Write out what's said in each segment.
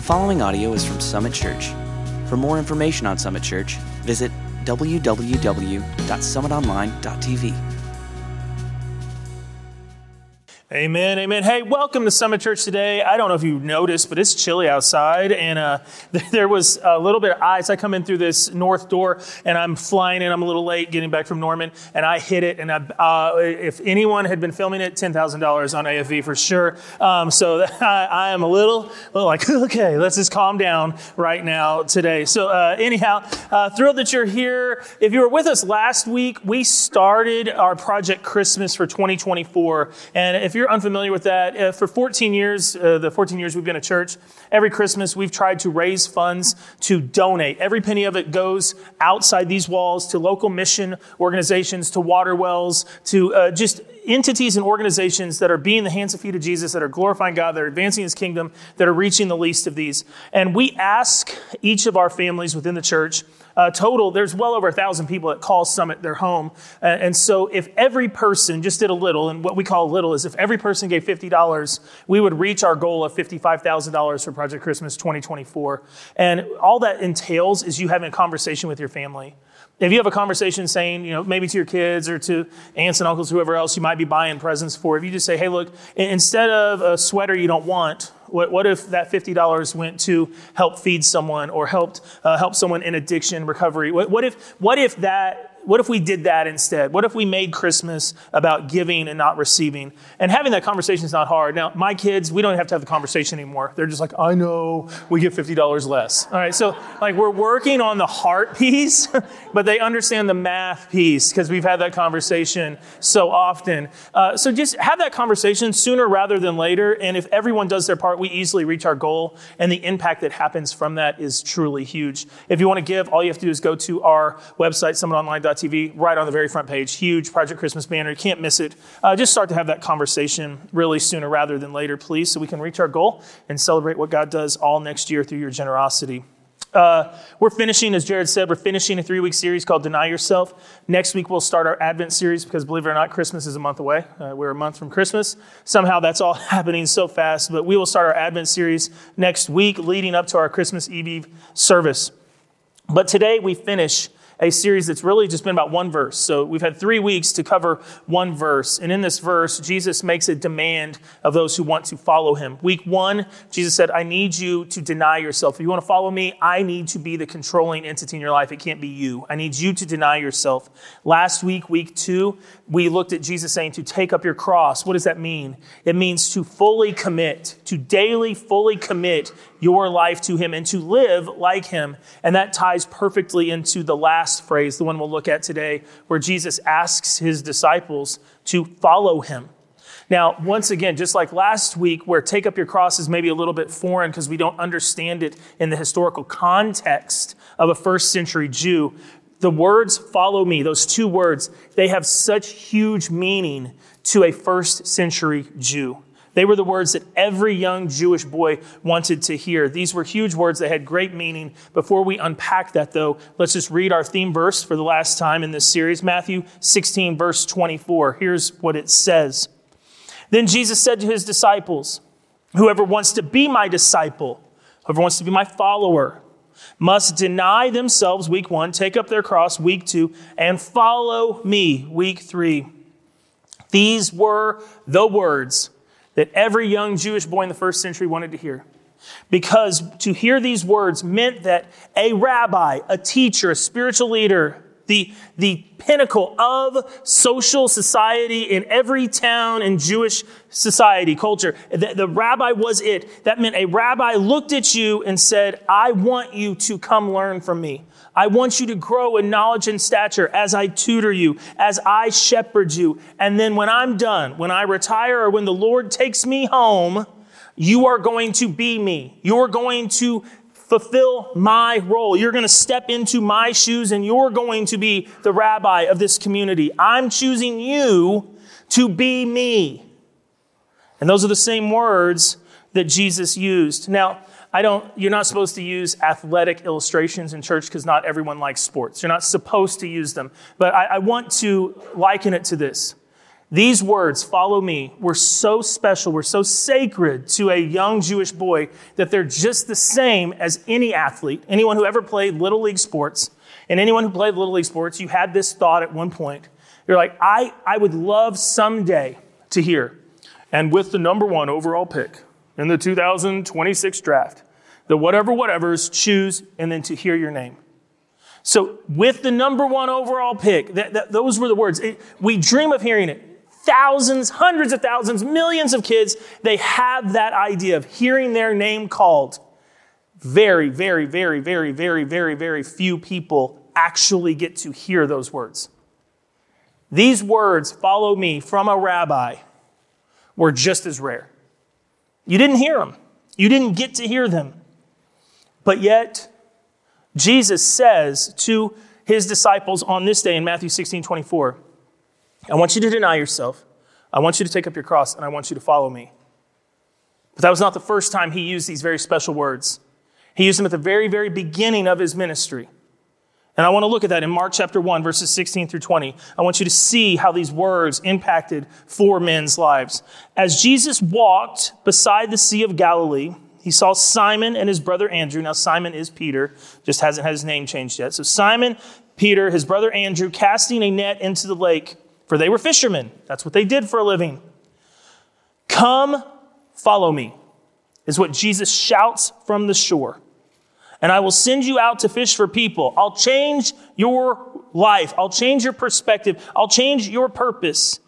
The following audio is from Summit Church. For more information on Summit Church, visit www.summitonline.tv. Amen, amen. Hey, welcome to Summit Church today. I don't know if you noticed, but it's chilly outside, and uh, there was a little bit of ice. I come in through this north door, and I'm flying in. I'm a little late getting back from Norman, and I hit it. And I, uh, if anyone had been filming it, ten thousand dollars on AFV for sure. Um, so I, I, am a little, little like, okay, let's just calm down right now today. So uh, anyhow, uh, thrilled that you're here. If you were with us last week, we started our Project Christmas for 2024, and if you're you're unfamiliar with that, uh, for 14 years, uh, the 14 years we've been a church, every Christmas we've tried to raise funds to donate. Every penny of it goes outside these walls to local mission organizations, to water wells, to uh, just entities and organizations that are being the hands and feet of Jesus, that are glorifying God, that are advancing his kingdom, that are reaching the least of these. And we ask each of our families within the church uh, total, there's well over a thousand people that call Summit their home. Uh, and so if every person just did a little, and what we call a little is if every person gave $50, we would reach our goal of $55,000 for Project Christmas 2024. And all that entails is you having a conversation with your family. If you have a conversation saying, you know, maybe to your kids or to aunts and uncles, whoever else you might be buying presents for, if you just say, hey, look, instead of a sweater you don't want, what, what if that $50 went to help feed someone or helped uh, help someone in addiction recovery? What, what, if, what if that what if we did that instead? What if we made Christmas about giving and not receiving? And having that conversation is not hard. Now, my kids, we don't have to have the conversation anymore. They're just like, I know we get $50 less. All right, so like we're working on the heart piece, but they understand the math piece because we've had that conversation so often. Uh, so just have that conversation sooner rather than later. And if everyone does their part, we easily reach our goal. And the impact that happens from that is truly huge. If you want to give, all you have to do is go to our website, summitonline.com TV, right on the very front page. Huge Project Christmas banner. You can't miss it. Uh, just start to have that conversation really sooner rather than later, please, so we can reach our goal and celebrate what God does all next year through your generosity. Uh, we're finishing, as Jared said, we're finishing a three week series called Deny Yourself. Next week, we'll start our Advent series because, believe it or not, Christmas is a month away. Uh, we're a month from Christmas. Somehow that's all happening so fast, but we will start our Advent series next week, leading up to our Christmas Eve service. But today, we finish a series that's really just been about one verse. So we've had three weeks to cover one verse. And in this verse, Jesus makes a demand of those who want to follow him. Week one, Jesus said, I need you to deny yourself. If you want to follow me, I need to be the controlling entity in your life. It can't be you. I need you to deny yourself. Last week, week two, we looked at Jesus saying to take up your cross. What does that mean? It means to fully commit, to daily fully commit your life to Him and to live like Him. And that ties perfectly into the last phrase, the one we'll look at today, where Jesus asks His disciples to follow Him. Now, once again, just like last week, where take up your cross is maybe a little bit foreign because we don't understand it in the historical context of a first century Jew, the words follow me, those two words, they have such huge meaning to a first century Jew. They were the words that every young Jewish boy wanted to hear. These were huge words that had great meaning. Before we unpack that, though, let's just read our theme verse for the last time in this series Matthew 16, verse 24. Here's what it says Then Jesus said to his disciples, Whoever wants to be my disciple, whoever wants to be my follower, must deny themselves, week one, take up their cross, week two, and follow me, week three. These were the words that every young Jewish boy in the first century wanted to hear. Because to hear these words meant that a rabbi, a teacher, a spiritual leader, the, the pinnacle of social society in every town in Jewish society, culture. The, the, rabbi was it. That meant a rabbi looked at you and said, I want you to come learn from me. I want you to grow in knowledge and stature as I tutor you, as I shepherd you. And then when I'm done, when I retire or when the Lord takes me home, you are going to be me. You're going to fulfill my role. You're going to step into my shoes and you're going to be the rabbi of this community. I'm choosing you to be me. And those are the same words that Jesus used. Now, I don't, you're not supposed to use athletic illustrations in church because not everyone likes sports. You're not supposed to use them. But I, I want to liken it to this. These words, follow me, were so special, were so sacred to a young Jewish boy that they're just the same as any athlete, anyone who ever played Little League sports. And anyone who played Little League sports, you had this thought at one point. You're like, I, I would love someday to hear, and with the number one overall pick in the 2026 draft, the whatever whatevers choose and then to hear your name. So, with the number one overall pick, that, that, those were the words. It, we dream of hearing it thousands, hundreds of thousands, millions of kids, they have that idea of hearing their name called. Very, very, very, very, very, very, very few people actually get to hear those words. These words, follow me from a rabbi, were just as rare. You didn't hear them, you didn't get to hear them. But yet, Jesus says to his disciples on this day in Matthew 16 24, I want you to deny yourself. I want you to take up your cross, and I want you to follow me. But that was not the first time he used these very special words. He used them at the very, very beginning of his ministry. And I want to look at that in Mark chapter 1, verses 16 through 20. I want you to see how these words impacted four men's lives. As Jesus walked beside the Sea of Galilee, he saw Simon and his brother Andrew. Now, Simon is Peter, just hasn't had his name changed yet. So, Simon, Peter, his brother Andrew, casting a net into the lake for they were fishermen. That's what they did for a living. Come, follow me, is what Jesus shouts from the shore. And I will send you out to fish for people. I'll change your life. I'll change your perspective. I'll change your purpose.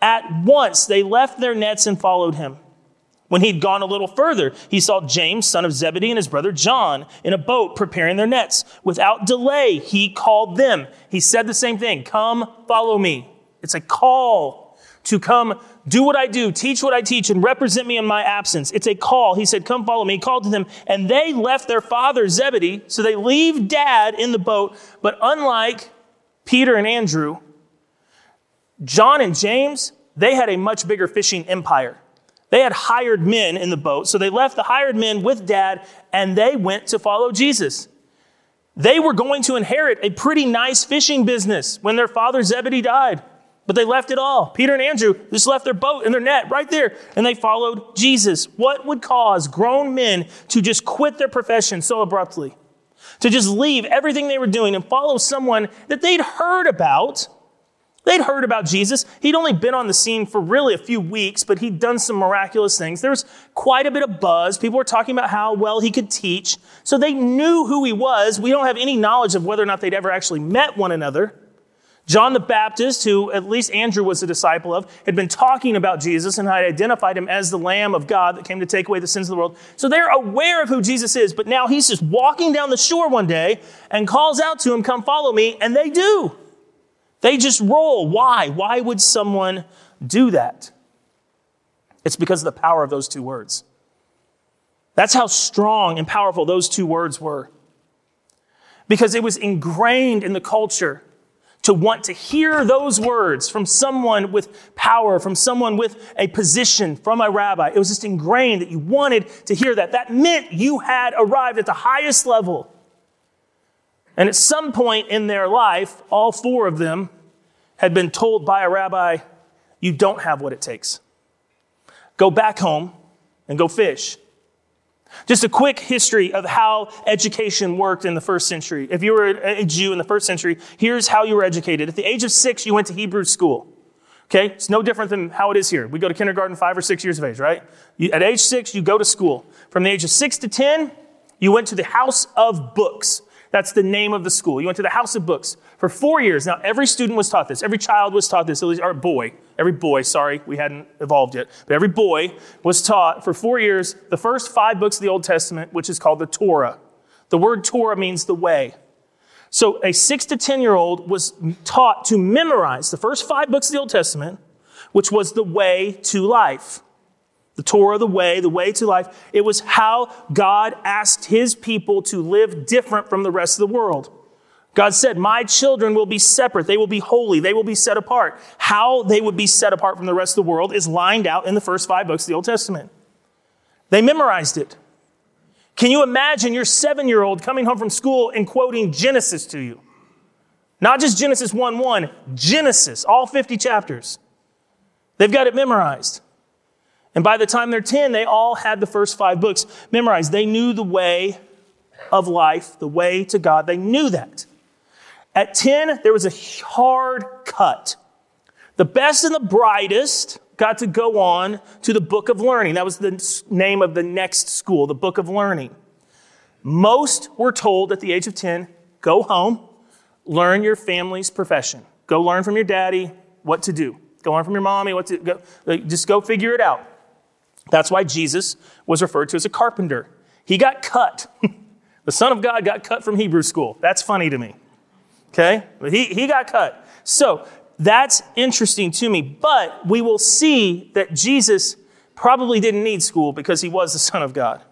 At once, they left their nets and followed him. When he'd gone a little further, he saw James, son of Zebedee, and his brother John in a boat preparing their nets. Without delay, he called them. He said the same thing Come, follow me. It's a call to come do what I do, teach what I teach, and represent me in my absence. It's a call. He said, Come follow me. He called to them, and they left their father Zebedee. So they leave dad in the boat. But unlike Peter and Andrew, John and James, they had a much bigger fishing empire. They had hired men in the boat. So they left the hired men with dad, and they went to follow Jesus. They were going to inherit a pretty nice fishing business when their father Zebedee died. But they left it all. Peter and Andrew just left their boat and their net right there, and they followed Jesus. What would cause grown men to just quit their profession so abruptly? To just leave everything they were doing and follow someone that they'd heard about? They'd heard about Jesus. He'd only been on the scene for really a few weeks, but he'd done some miraculous things. There was quite a bit of buzz. People were talking about how well he could teach. So they knew who he was. We don't have any knowledge of whether or not they'd ever actually met one another. John the Baptist, who at least Andrew was a disciple of, had been talking about Jesus and had identified him as the Lamb of God that came to take away the sins of the world. So they're aware of who Jesus is, but now he's just walking down the shore one day and calls out to him, Come follow me, and they do. They just roll. Why? Why would someone do that? It's because of the power of those two words. That's how strong and powerful those two words were. Because it was ingrained in the culture to want to hear those words from someone with power, from someone with a position, from a rabbi. It was just ingrained that you wanted to hear that. That meant you had arrived at the highest level. And at some point in their life, all four of them had been told by a rabbi, You don't have what it takes. Go back home and go fish. Just a quick history of how education worked in the first century. If you were a Jew in the first century, here's how you were educated. At the age of six, you went to Hebrew school. Okay? It's no different than how it is here. We go to kindergarten five or six years of age, right? You, at age six, you go to school. From the age of six to 10, you went to the house of books. That's the name of the school. You went to the House of Books for four years. Now, every student was taught this. Every child was taught this, at least, or boy. Every boy, sorry, we hadn't evolved yet. But every boy was taught for four years the first five books of the Old Testament, which is called the Torah. The word Torah means the way. So a six to 10 year old was taught to memorize the first five books of the Old Testament, which was the way to life the Torah, the way, the way to life. It was how God asked his people to live different from the rest of the world. God said, My children will be separate. They will be holy. They will be set apart. How they would be set apart from the rest of the world is lined out in the first five books of the Old Testament. They memorized it. Can you imagine your seven year old coming home from school and quoting Genesis to you? Not just Genesis 1 1, Genesis, all 50 chapters. They've got it memorized. And by the time they're 10, they all had the first five books memorized. They knew the way of life, the way to God. They knew that. At 10, there was a hard cut. The best and the brightest got to go on to the book of learning. That was the name of the next school, the book of learning. Most were told at the age of 10, go home, learn your family's profession. Go learn from your daddy what to do. Go learn from your mommy what to go. Just go figure it out. That's why Jesus was referred to as a carpenter. He got cut. the Son of God got cut from Hebrew school. That's funny to me. Okay? But he, he got cut. So that's interesting to me. But we will see that Jesus probably didn't need school because he was the Son of God.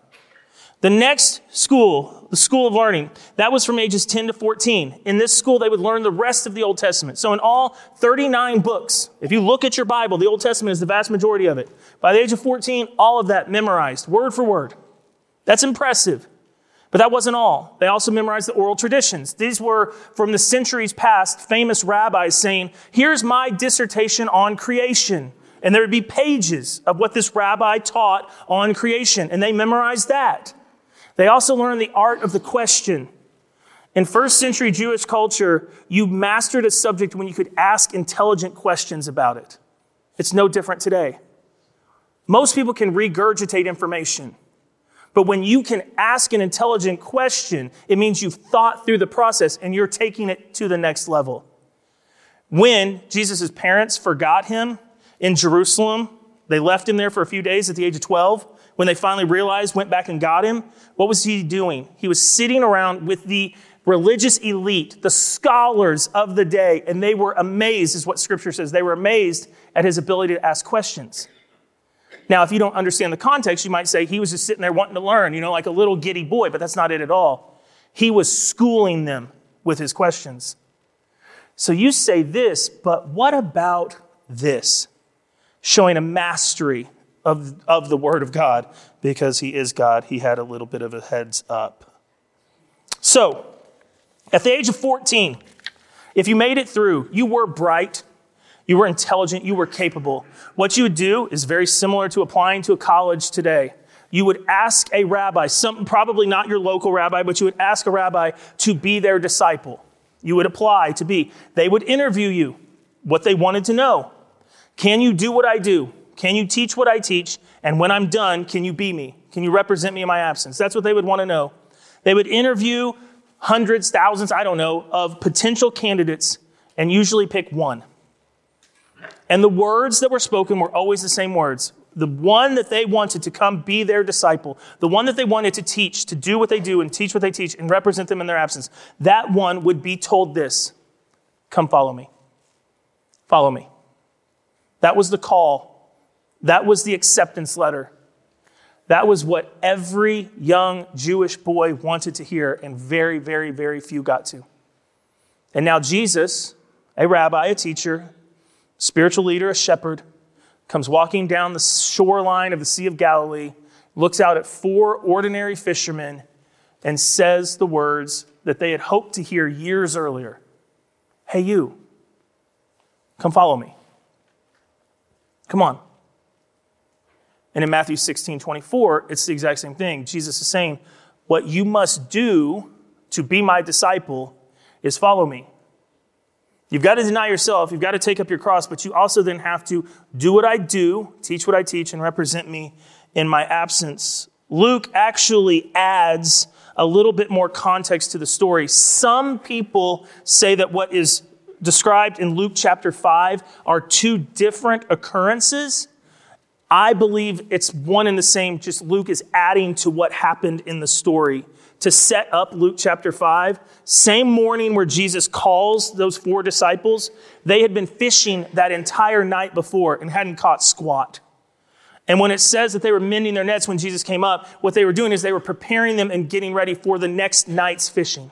The next school, the school of learning, that was from ages 10 to 14. In this school, they would learn the rest of the Old Testament. So, in all 39 books, if you look at your Bible, the Old Testament is the vast majority of it. By the age of 14, all of that memorized, word for word. That's impressive. But that wasn't all. They also memorized the oral traditions. These were from the centuries past, famous rabbis saying, Here's my dissertation on creation. And there would be pages of what this rabbi taught on creation, and they memorized that. They also learned the art of the question. In first century Jewish culture, you mastered a subject when you could ask intelligent questions about it. It's no different today. Most people can regurgitate information. But when you can ask an intelligent question, it means you've thought through the process and you're taking it to the next level. When Jesus' parents forgot him in Jerusalem, they left him there for a few days at the age of 12 when they finally realized, went back and got him, what was he doing? He was sitting around with the religious elite, the scholars of the day, and they were amazed, is what scripture says. They were amazed at his ability to ask questions. Now, if you don't understand the context, you might say he was just sitting there wanting to learn, you know, like a little giddy boy, but that's not it at all. He was schooling them with his questions. So you say this, but what about this? Showing a mastery of, of the Word of God because He is God. He had a little bit of a heads up. So, at the age of 14, if you made it through, you were bright, you were intelligent, you were capable. What you would do is very similar to applying to a college today. You would ask a rabbi, some, probably not your local rabbi, but you would ask a rabbi to be their disciple. You would apply to be. They would interview you, what they wanted to know. Can you do what I do? Can you teach what I teach? And when I'm done, can you be me? Can you represent me in my absence? That's what they would want to know. They would interview hundreds, thousands, I don't know, of potential candidates and usually pick one. And the words that were spoken were always the same words. The one that they wanted to come be their disciple, the one that they wanted to teach, to do what they do and teach what they teach and represent them in their absence, that one would be told this Come follow me. Follow me. That was the call that was the acceptance letter. That was what every young Jewish boy wanted to hear, and very, very, very few got to. And now Jesus, a rabbi, a teacher, spiritual leader, a shepherd, comes walking down the shoreline of the Sea of Galilee, looks out at four ordinary fishermen, and says the words that they had hoped to hear years earlier Hey, you, come follow me. Come on. And in Matthew 16, 24, it's the exact same thing. Jesus is saying, What you must do to be my disciple is follow me. You've got to deny yourself, you've got to take up your cross, but you also then have to do what I do, teach what I teach, and represent me in my absence. Luke actually adds a little bit more context to the story. Some people say that what is described in Luke chapter 5 are two different occurrences. I believe it's one and the same, just Luke is adding to what happened in the story to set up Luke chapter 5. Same morning where Jesus calls those four disciples, they had been fishing that entire night before and hadn't caught squat. And when it says that they were mending their nets when Jesus came up, what they were doing is they were preparing them and getting ready for the next night's fishing.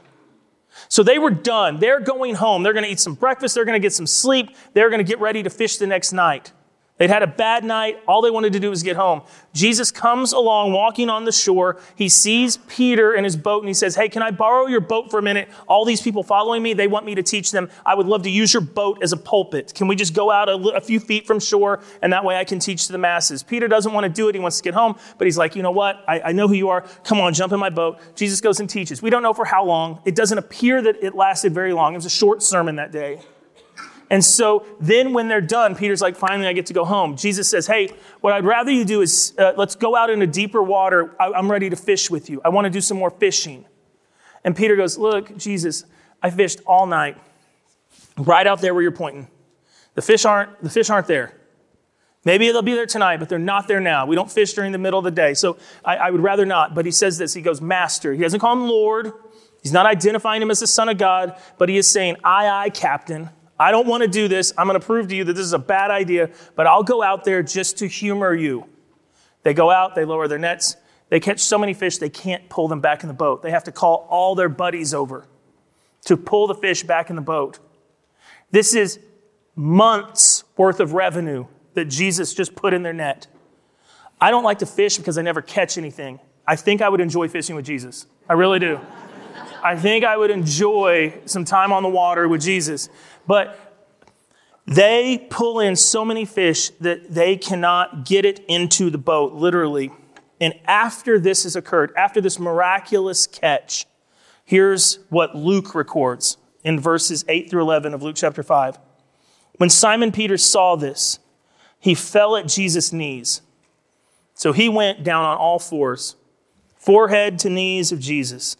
So they were done. They're going home. They're going to eat some breakfast. They're going to get some sleep. They're going to get ready to fish the next night. They'd had a bad night. All they wanted to do was get home. Jesus comes along walking on the shore. He sees Peter in his boat and he says, Hey, can I borrow your boat for a minute? All these people following me, they want me to teach them. I would love to use your boat as a pulpit. Can we just go out a, a few feet from shore and that way I can teach to the masses? Peter doesn't want to do it. He wants to get home, but he's like, You know what? I, I know who you are. Come on, jump in my boat. Jesus goes and teaches. We don't know for how long. It doesn't appear that it lasted very long. It was a short sermon that day. And so then when they're done, Peter's like, finally, I get to go home. Jesus says, hey, what I'd rather you do is uh, let's go out into deeper water. I, I'm ready to fish with you. I want to do some more fishing. And Peter goes, look, Jesus, I fished all night, right out there where you're pointing. The fish aren't, the fish aren't there. Maybe they'll be there tonight, but they're not there now. We don't fish during the middle of the day. So I, I would rather not. But he says this. He goes, Master. He doesn't call him Lord. He's not identifying him as the Son of God, but he is saying, Aye, aye, Captain. I don't want to do this. I'm going to prove to you that this is a bad idea, but I'll go out there just to humor you. They go out, they lower their nets, they catch so many fish they can't pull them back in the boat. They have to call all their buddies over to pull the fish back in the boat. This is months worth of revenue that Jesus just put in their net. I don't like to fish because I never catch anything. I think I would enjoy fishing with Jesus. I really do. I think I would enjoy some time on the water with Jesus. But they pull in so many fish that they cannot get it into the boat, literally. And after this has occurred, after this miraculous catch, here's what Luke records in verses 8 through 11 of Luke chapter 5. When Simon Peter saw this, he fell at Jesus' knees. So he went down on all fours, forehead to knees of Jesus.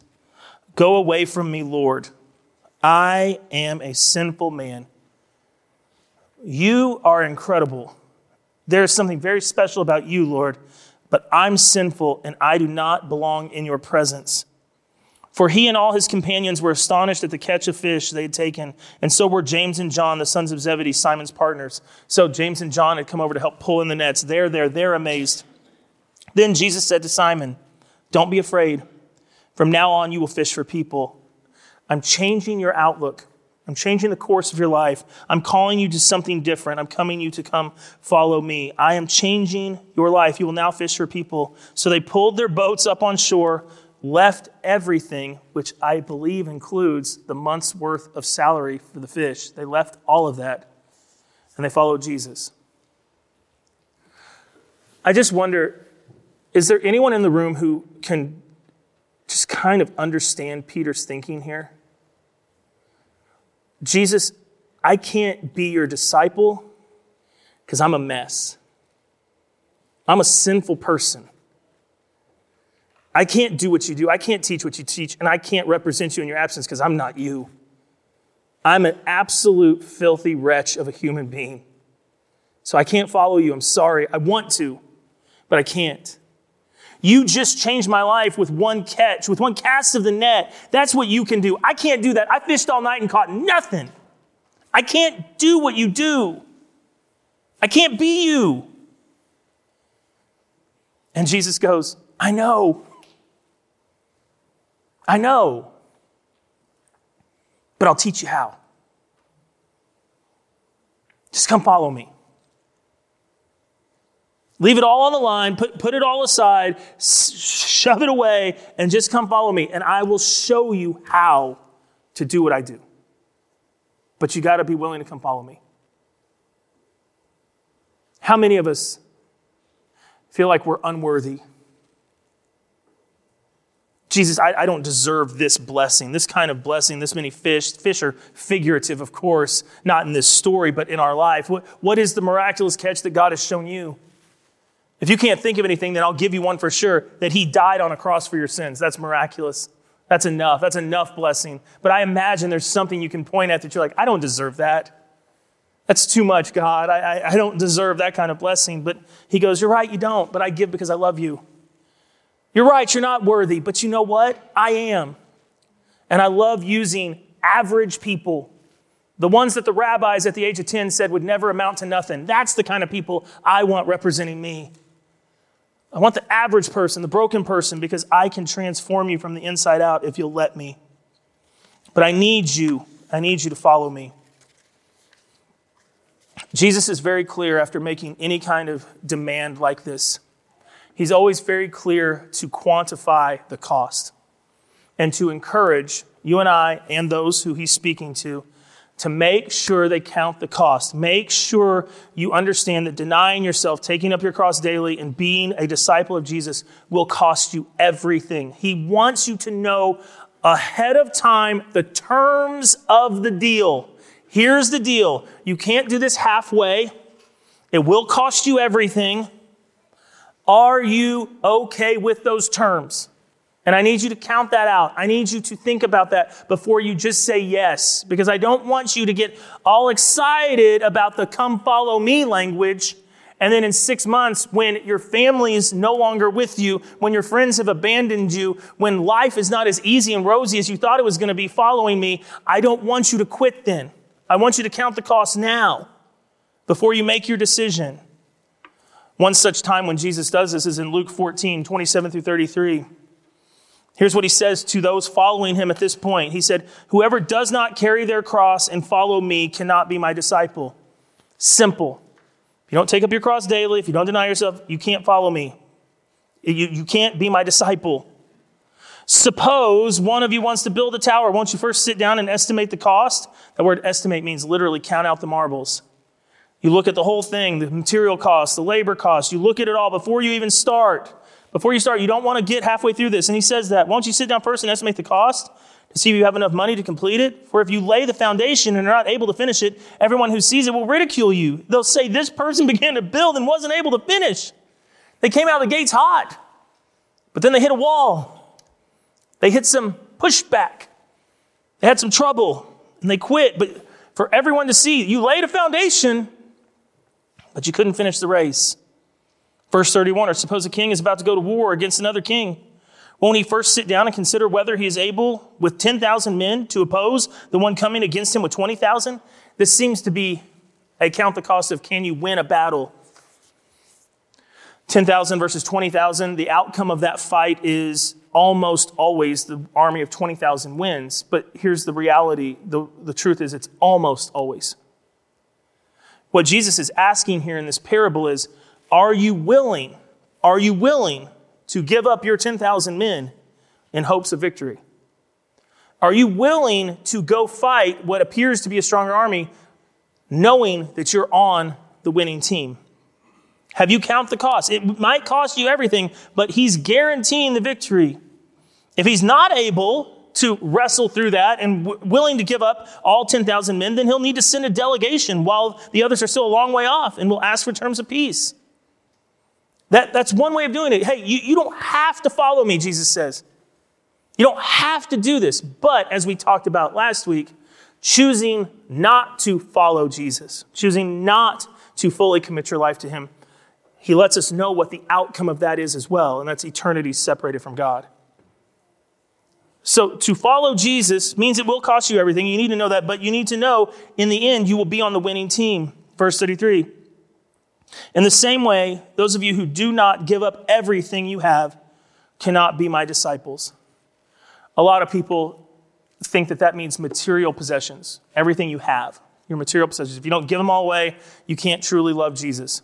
Go away from me, Lord. I am a sinful man. You are incredible. There is something very special about you, Lord, but I'm sinful and I do not belong in your presence. For he and all his companions were astonished at the catch of fish they had taken, and so were James and John, the sons of Zebedee, Simon's partners. So James and John had come over to help pull in the nets. They're there, they're amazed. Then Jesus said to Simon, Don't be afraid. From now on, you will fish for people. I'm changing your outlook. I'm changing the course of your life. I'm calling you to something different. I'm coming you to come follow me. I am changing your life. You will now fish for people. So they pulled their boats up on shore, left everything, which I believe includes the month's worth of salary for the fish. They left all of that and they followed Jesus. I just wonder is there anyone in the room who can just kind of understand Peter's thinking here? Jesus, I can't be your disciple because I'm a mess. I'm a sinful person. I can't do what you do. I can't teach what you teach, and I can't represent you in your absence because I'm not you. I'm an absolute filthy wretch of a human being. So I can't follow you. I'm sorry. I want to, but I can't. You just changed my life with one catch, with one cast of the net. That's what you can do. I can't do that. I fished all night and caught nothing. I can't do what you do. I can't be you. And Jesus goes, I know. I know. But I'll teach you how. Just come follow me. Leave it all on the line, put, put it all aside, shove it away, and just come follow me, and I will show you how to do what I do. But you got to be willing to come follow me. How many of us feel like we're unworthy? Jesus, I, I, don't deserve this blessing, this kind of blessing, this many fish. Fish are figurative, of course, not in this story, but in our life. What, what is the miraculous catch that God has shown you? If you can't think of anything, then I'll give you one for sure that he died on a cross for your sins. That's miraculous. That's enough. That's enough blessing. But I imagine there's something you can point at that you're like, I don't deserve that. That's too much, God. I, I, I don't deserve that kind of blessing. But he goes, You're right, you don't, but I give because I love you. You're right, you're not worthy, but you know what? I am. And I love using average people, the ones that the rabbis at the age of 10 said would never amount to nothing. That's the kind of people I want representing me. I want the average person, the broken person, because I can transform you from the inside out if you'll let me. But I need you. I need you to follow me. Jesus is very clear after making any kind of demand like this. He's always very clear to quantify the cost and to encourage you and I and those who he's speaking to to make sure they count the cost. Make sure you understand that denying yourself, taking up your cross daily, and being a disciple of Jesus will cost you everything. He wants you to know ahead of time the terms of the deal. Here's the deal you can't do this halfway, it will cost you everything. Are you okay with those terms? And I need you to count that out. I need you to think about that before you just say yes, because I don't want you to get all excited about the come follow me language. And then in six months, when your family is no longer with you, when your friends have abandoned you, when life is not as easy and rosy as you thought it was going to be following me, I don't want you to quit then. I want you to count the cost now before you make your decision. One such time when Jesus does this is in Luke 14, 27 through 33. Here's what he says to those following him at this point. He said, Whoever does not carry their cross and follow me cannot be my disciple. Simple. If you don't take up your cross daily, if you don't deny yourself, you can't follow me. You, you can't be my disciple. Suppose one of you wants to build a tower. Won't you first sit down and estimate the cost? That word estimate means literally count out the marbles. You look at the whole thing, the material cost, the labor cost. You look at it all before you even start. Before you start, you don't want to get halfway through this. And he says that. Won't you sit down first and estimate the cost to see if you have enough money to complete it? For if you lay the foundation and are not able to finish it, everyone who sees it will ridicule you. They'll say, This person began to build and wasn't able to finish. They came out of the gates hot, but then they hit a wall. They hit some pushback. They had some trouble and they quit. But for everyone to see, you laid a foundation, but you couldn't finish the race. Verse 31 Or suppose a king is about to go to war against another king. Won't he first sit down and consider whether he is able with 10,000 men to oppose the one coming against him with 20,000? This seems to be a count the cost of can you win a battle 10,000 versus 20,000, the outcome of that fight is almost always the army of 20,000 wins. But here's the reality the, the truth is, it's almost always. What Jesus is asking here in this parable is Are you willing? Are you willing to give up your 10,000 men in hopes of victory? Are you willing to go fight what appears to be a stronger army, knowing that you're on the winning team? Have you count the cost? It might cost you everything, but he's guaranteeing the victory. If he's not able to wrestle through that and w- willing to give up all 10,000 men, then he'll need to send a delegation while the others are still a long way off and will ask for terms of peace. That, that's one way of doing it. Hey, you, you don't have to follow me, Jesus says. You don't have to do this. But as we talked about last week, choosing not to follow Jesus, choosing not to fully commit your life to him, he lets us know what the outcome of that is as well, and that's eternity separated from God. So to follow Jesus means it will cost you everything. You need to know that, but you need to know in the end you will be on the winning team. Verse 33. In the same way, those of you who do not give up everything you have cannot be my disciples. A lot of people think that that means material possessions, everything you have, your material possessions. If you don't give them all away, you can't truly love Jesus.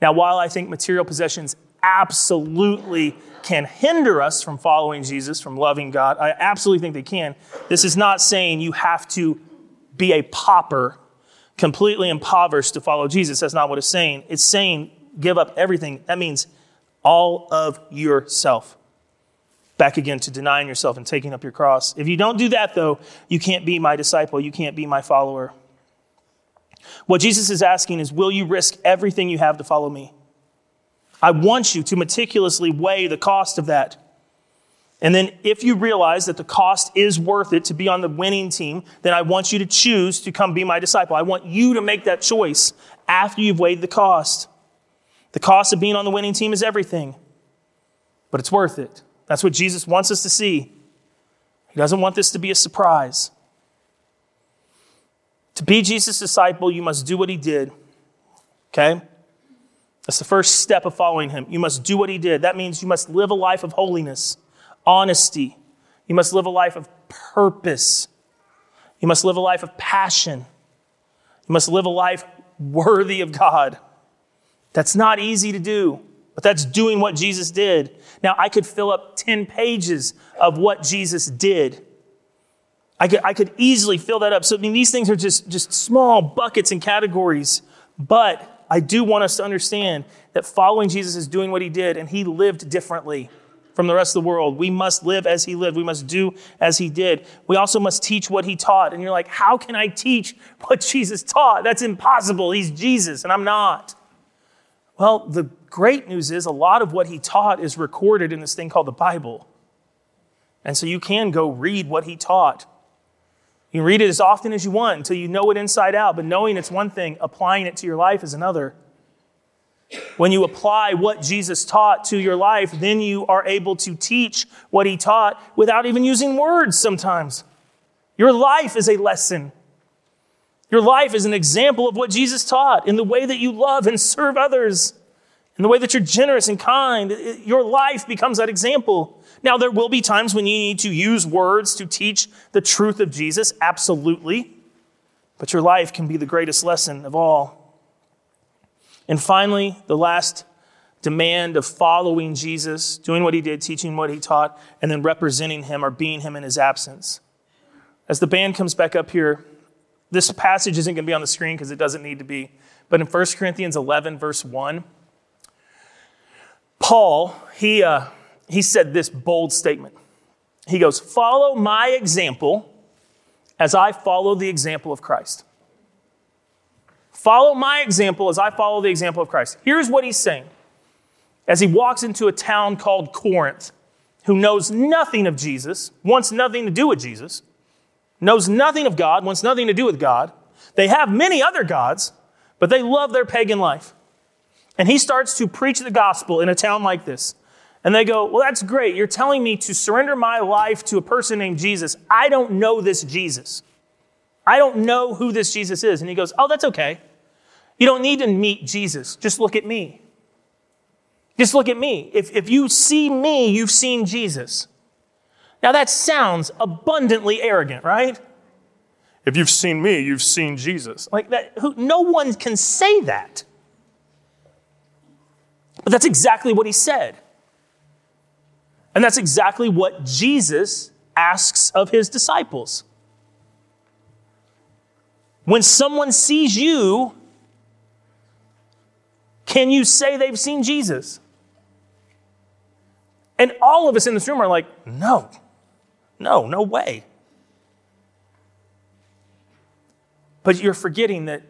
Now, while I think material possessions absolutely can hinder us from following Jesus, from loving God, I absolutely think they can. This is not saying you have to be a pauper, completely impoverished to follow Jesus. That's not what it's saying. It's saying give up everything. That means all of yourself. Back again to denying yourself and taking up your cross. If you don't do that, though, you can't be my disciple. You can't be my follower. What Jesus is asking is, will you risk everything you have to follow me? I want you to meticulously weigh the cost of that. And then, if you realize that the cost is worth it to be on the winning team, then I want you to choose to come be my disciple. I want you to make that choice after you've weighed the cost. The cost of being on the winning team is everything, but it's worth it. That's what Jesus wants us to see. He doesn't want this to be a surprise. To be Jesus' disciple, you must do what he did. Okay? That's the first step of following him. You must do what he did. That means you must live a life of holiness, honesty. You must live a life of purpose. You must live a life of passion. You must live a life worthy of God. That's not easy to do, but that's doing what Jesus did. Now, I could fill up 10 pages of what Jesus did. I could, I could easily fill that up. So, I mean, these things are just, just small buckets and categories, but I do want us to understand that following Jesus is doing what he did, and he lived differently from the rest of the world. We must live as he lived. We must do as he did. We also must teach what he taught. And you're like, how can I teach what Jesus taught? That's impossible. He's Jesus, and I'm not. Well, the great news is a lot of what he taught is recorded in this thing called the Bible. And so you can go read what he taught. You can read it as often as you want until you know it inside out, but knowing it's one thing, applying it to your life is another. When you apply what Jesus taught to your life, then you are able to teach what he taught without even using words sometimes. Your life is a lesson. Your life is an example of what Jesus taught in the way that you love and serve others, in the way that you're generous and kind. Your life becomes that example. Now, there will be times when you need to use words to teach the truth of Jesus, absolutely. But your life can be the greatest lesson of all. And finally, the last demand of following Jesus, doing what he did, teaching what he taught, and then representing him or being him in his absence. As the band comes back up here, this passage isn't going to be on the screen because it doesn't need to be. But in 1 Corinthians 11, verse 1, Paul, he, uh, he said this bold statement. He goes, Follow my example as I follow the example of Christ. Follow my example as I follow the example of Christ. Here's what he's saying as he walks into a town called Corinth, who knows nothing of Jesus, wants nothing to do with Jesus, knows nothing of God, wants nothing to do with God. They have many other gods, but they love their pagan life. And he starts to preach the gospel in a town like this. And they go, Well, that's great. You're telling me to surrender my life to a person named Jesus. I don't know this Jesus. I don't know who this Jesus is. And he goes, Oh, that's okay. You don't need to meet Jesus. Just look at me. Just look at me. If, if you see me, you've seen Jesus. Now that sounds abundantly arrogant, right? If you've seen me, you've seen Jesus. Like that, who, no one can say that. But that's exactly what he said. And that's exactly what Jesus asks of his disciples. When someone sees you, can you say they've seen Jesus? And all of us in this room are like, no, no, no way. But you're forgetting that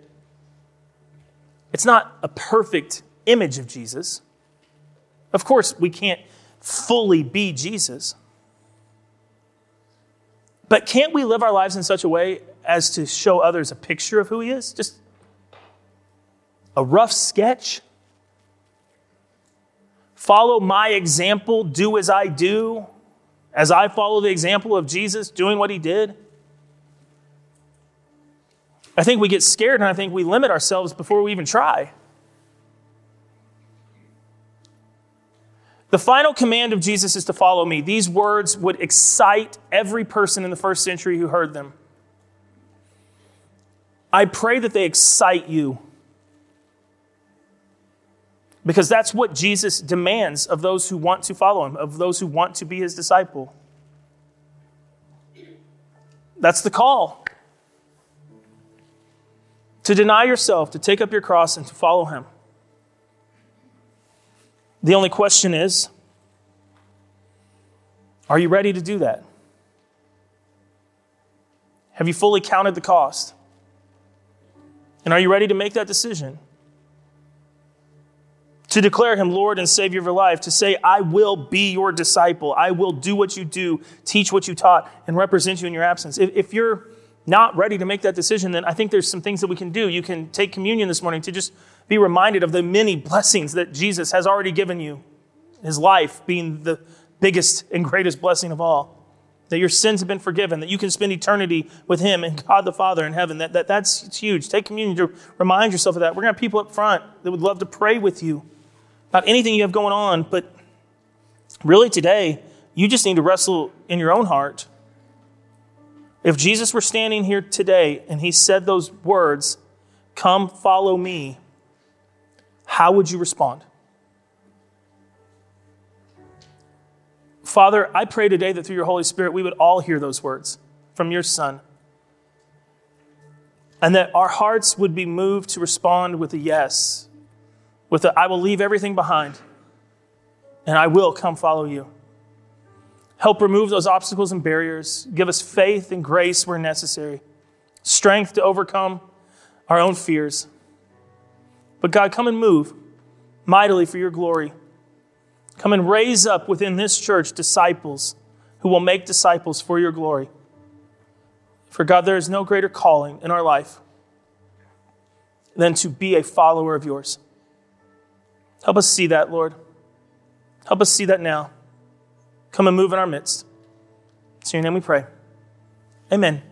it's not a perfect image of Jesus. Of course, we can't fully be Jesus. But can't we live our lives in such a way as to show others a picture of who he is? Just a rough sketch? Follow my example, do as I do, as I follow the example of Jesus doing what he did. I think we get scared and I think we limit ourselves before we even try. The final command of Jesus is to follow me. These words would excite every person in the first century who heard them. I pray that they excite you because that's what Jesus demands of those who want to follow him, of those who want to be his disciple. That's the call. To deny yourself, to take up your cross, and to follow him. The only question is are you ready to do that? Have you fully counted the cost? And are you ready to make that decision? to declare him Lord and Savior of your life, to say, I will be your disciple. I will do what you do, teach what you taught, and represent you in your absence. If, if, you're not ready to make that decision, then I think there's some things that we can do. You can take communion this morning to just be reminded of the many blessings that Jesus has already given you, his life being the biggest and greatest blessing of all. That your sins have been forgiven, that you can spend eternity with Him and God the Father in heaven. That, that, that's huge. Take communion to remind yourself of that. We're going to have people up front that would love to pray with you about anything you have going on, but really today, you just need to wrestle in your own heart. If Jesus were standing here today and he said those words, Come follow me, how would you respond? Father, I pray today that through your Holy Spirit we would all hear those words from your Son. And that our hearts would be moved to respond with a yes, with a I will leave everything behind and I will come follow you. Help remove those obstacles and barriers. Give us faith and grace where necessary, strength to overcome our own fears. But God, come and move mightily for your glory. Come and raise up within this church disciples who will make disciples for your glory. For God, there is no greater calling in our life than to be a follower of yours. Help us see that, Lord. Help us see that now. Come and move in our midst. It's in your name we pray. Amen.